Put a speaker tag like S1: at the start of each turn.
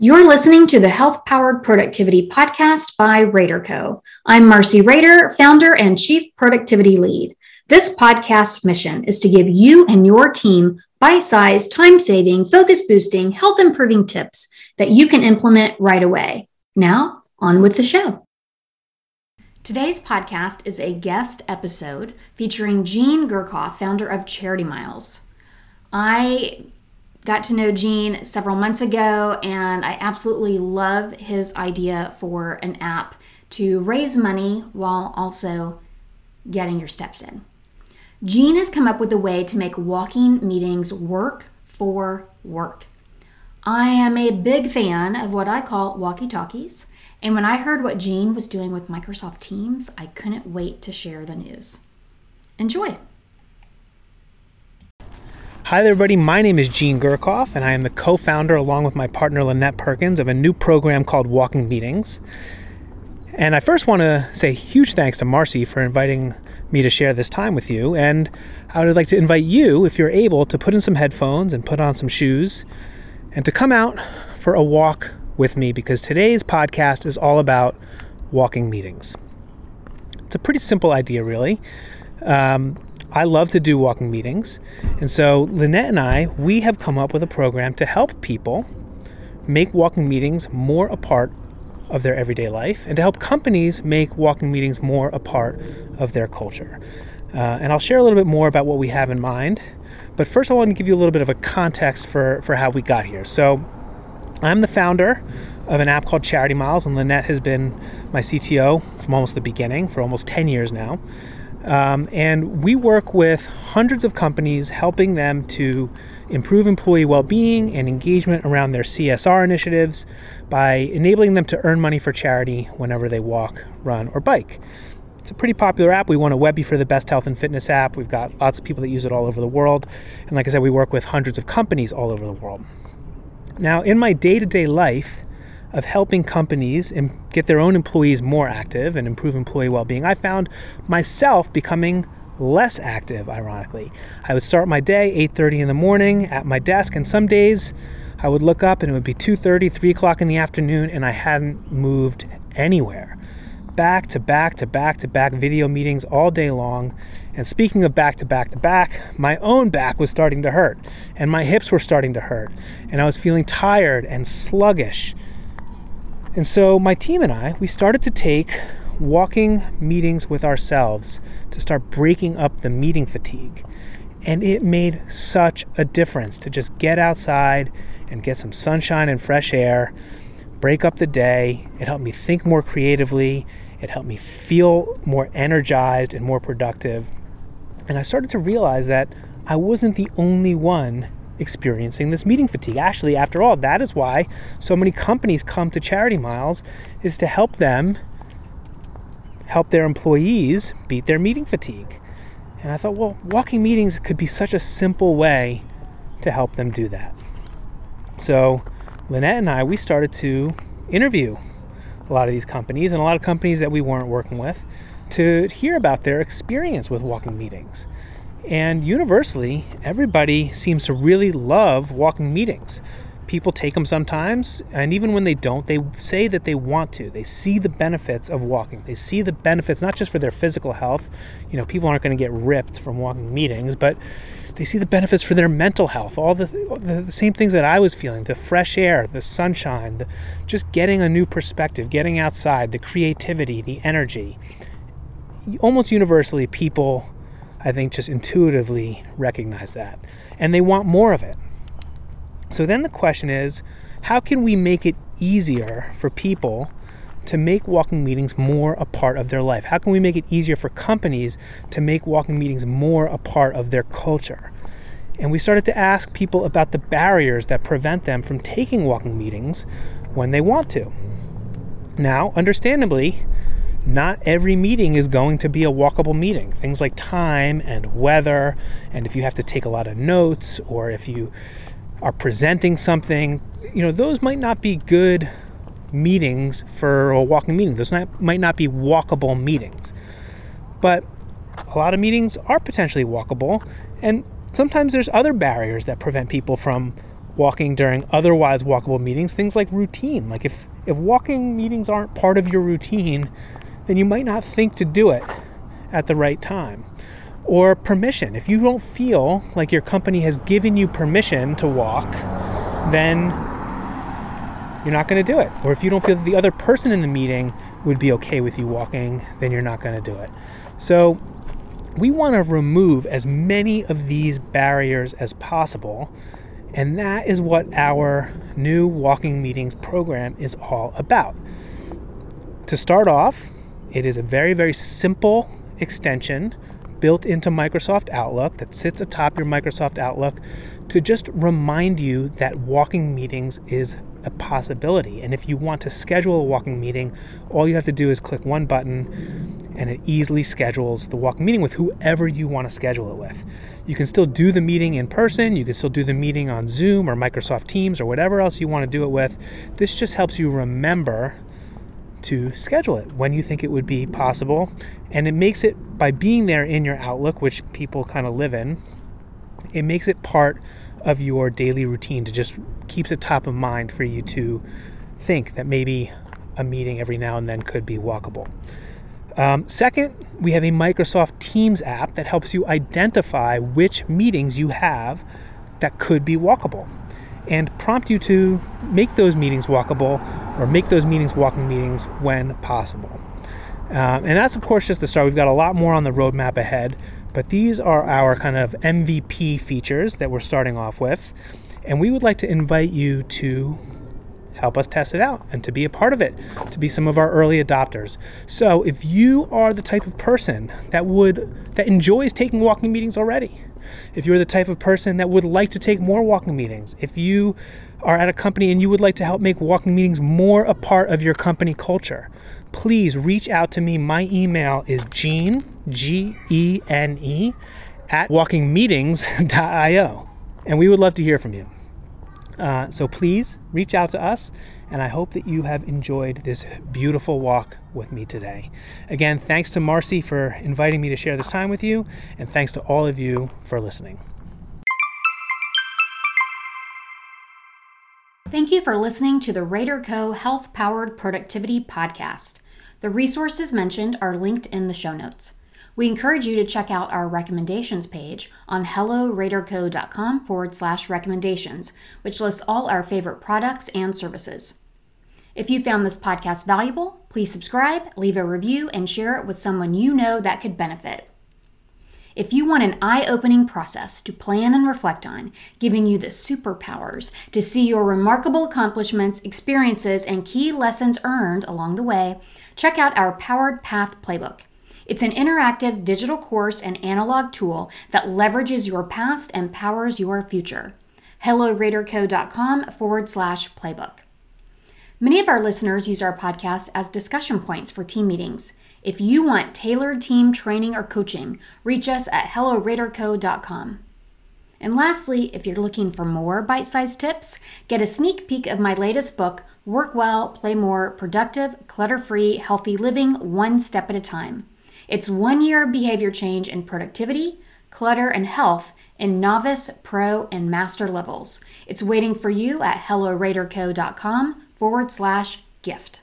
S1: You're listening to the Health Powered Productivity Podcast by RaderCo. I'm Marcy Rader, founder and chief productivity lead. This podcast's mission is to give you and your team bite sized, time saving, focus boosting, health improving tips that you can implement right away. Now, on with the show. Today's podcast is a guest episode featuring Gene Gurkoff, founder of Charity Miles. I got to know Gene several months ago, and I absolutely love his idea for an app to raise money while also getting your steps in. Gene has come up with a way to make walking meetings work for work. I am a big fan of what I call walkie talkies, and when I heard what Gene was doing with Microsoft Teams, I couldn't wait to share the news. Enjoy!
S2: Hi there, everybody. My name is Gene Gurkoff, and I am the co founder, along with my partner Lynette Perkins, of a new program called Walking Meetings. And I first want to say huge thanks to Marcy for inviting me to share this time with you. And I would like to invite you, if you're able, to put in some headphones and put on some shoes and to come out for a walk with me because today's podcast is all about walking meetings. It's a pretty simple idea, really. Um, I love to do walking meetings. And so Lynette and I, we have come up with a program to help people make walking meetings more a part of their everyday life and to help companies make walking meetings more a part of their culture. Uh, and I'll share a little bit more about what we have in mind. But first, I want to give you a little bit of a context for, for how we got here. So, I'm the founder of an app called Charity Miles, and Lynette has been my CTO from almost the beginning for almost 10 years now. Um, and we work with hundreds of companies helping them to improve employee well being and engagement around their CSR initiatives by enabling them to earn money for charity whenever they walk, run, or bike. It's a pretty popular app. We won a Webby for the best health and fitness app. We've got lots of people that use it all over the world. And like I said, we work with hundreds of companies all over the world. Now, in my day to day life, of helping companies get their own employees more active and improve employee well-being, I found myself becoming less active ironically. I would start my day 8:30 in the morning at my desk and some days I would look up and it would be 2:30, 3 o'clock in the afternoon and I hadn't moved anywhere. Back to back to back to back video meetings all day long. And speaking of back to back to back, my own back was starting to hurt and my hips were starting to hurt and I was feeling tired and sluggish and so my team and I, we started to take walking meetings with ourselves to start breaking up the meeting fatigue. And it made such a difference to just get outside and get some sunshine and fresh air, break up the day. It helped me think more creatively. It helped me feel more energized and more productive. And I started to realize that I wasn't the only one experiencing this meeting fatigue. Actually, after all, that is why so many companies come to Charity Miles is to help them help their employees beat their meeting fatigue. And I thought, well, walking meetings could be such a simple way to help them do that. So, Lynette and I, we started to interview a lot of these companies and a lot of companies that we weren't working with to hear about their experience with walking meetings. And universally, everybody seems to really love walking meetings. People take them sometimes, and even when they don't, they say that they want to. They see the benefits of walking. They see the benefits not just for their physical health. You know, people aren't going to get ripped from walking meetings, but they see the benefits for their mental health. All the, the, the same things that I was feeling the fresh air, the sunshine, the, just getting a new perspective, getting outside, the creativity, the energy. Almost universally, people I think, just intuitively recognize that. And they want more of it. So then the question is how can we make it easier for people to make walking meetings more a part of their life? How can we make it easier for companies to make walking meetings more a part of their culture? And we started to ask people about the barriers that prevent them from taking walking meetings when they want to. Now, understandably, not every meeting is going to be a walkable meeting. Things like time and weather, and if you have to take a lot of notes or if you are presenting something, you know, those might not be good meetings for a walking meeting. Those might not be walkable meetings. But a lot of meetings are potentially walkable, and sometimes there's other barriers that prevent people from walking during otherwise walkable meetings, things like routine. Like if, if walking meetings aren't part of your routine, then you might not think to do it at the right time. Or permission. If you don't feel like your company has given you permission to walk, then you're not going to do it. Or if you don't feel that the other person in the meeting would be okay with you walking, then you're not going to do it. So we want to remove as many of these barriers as possible. And that is what our new walking meetings program is all about. To start off, it is a very, very simple extension built into Microsoft Outlook that sits atop your Microsoft Outlook to just remind you that walking meetings is a possibility. And if you want to schedule a walking meeting, all you have to do is click one button and it easily schedules the walking meeting with whoever you want to schedule it with. You can still do the meeting in person, you can still do the meeting on Zoom or Microsoft Teams or whatever else you want to do it with. This just helps you remember to schedule it when you think it would be possible. And it makes it, by being there in your Outlook, which people kind of live in, it makes it part of your daily routine to just keeps it top of mind for you to think that maybe a meeting every now and then could be walkable. Um, second, we have a Microsoft Teams app that helps you identify which meetings you have that could be walkable and prompt you to make those meetings walkable or make those meetings walking meetings when possible. Um, and that's, of course, just the start. We've got a lot more on the roadmap ahead, but these are our kind of MVP features that we're starting off with. And we would like to invite you to help us test it out and to be a part of it, to be some of our early adopters. So, if you are the type of person that would that enjoys taking walking meetings already, if you're the type of person that would like to take more walking meetings, if you are at a company and you would like to help make walking meetings more a part of your company culture, please reach out to me. My email is gene, G E N E, at walkingmeetings.io. And we would love to hear from you. Uh, so please reach out to us, and I hope that you have enjoyed this beautiful walk with me today. Again, thanks to Marcy for inviting me to share this time with you, and thanks to all of you for listening.
S1: Thank you for listening to the Rader Co. Health Powered Productivity Podcast. The resources mentioned are linked in the show notes. We encourage you to check out our recommendations page on helloraderco.com forward slash recommendations, which lists all our favorite products and services. If you found this podcast valuable, please subscribe, leave a review, and share it with someone you know that could benefit. If you want an eye opening process to plan and reflect on, giving you the superpowers to see your remarkable accomplishments, experiences, and key lessons earned along the way, check out our Powered Path Playbook. It's an interactive digital course and analog tool that leverages your past and powers your future. HelloRaderCo.com forward slash playbook. Many of our listeners use our podcast as discussion points for team meetings. If you want tailored team training or coaching, reach us at helloraderco.com. And lastly, if you're looking for more bite sized tips, get a sneak peek of my latest book, Work Well, Play More Productive, Clutter Free, Healthy Living, One Step at a Time. It's one year behavior change in productivity, clutter, and health in novice, pro, and master levels. It's waiting for you at helloraderco.com forward slash gift.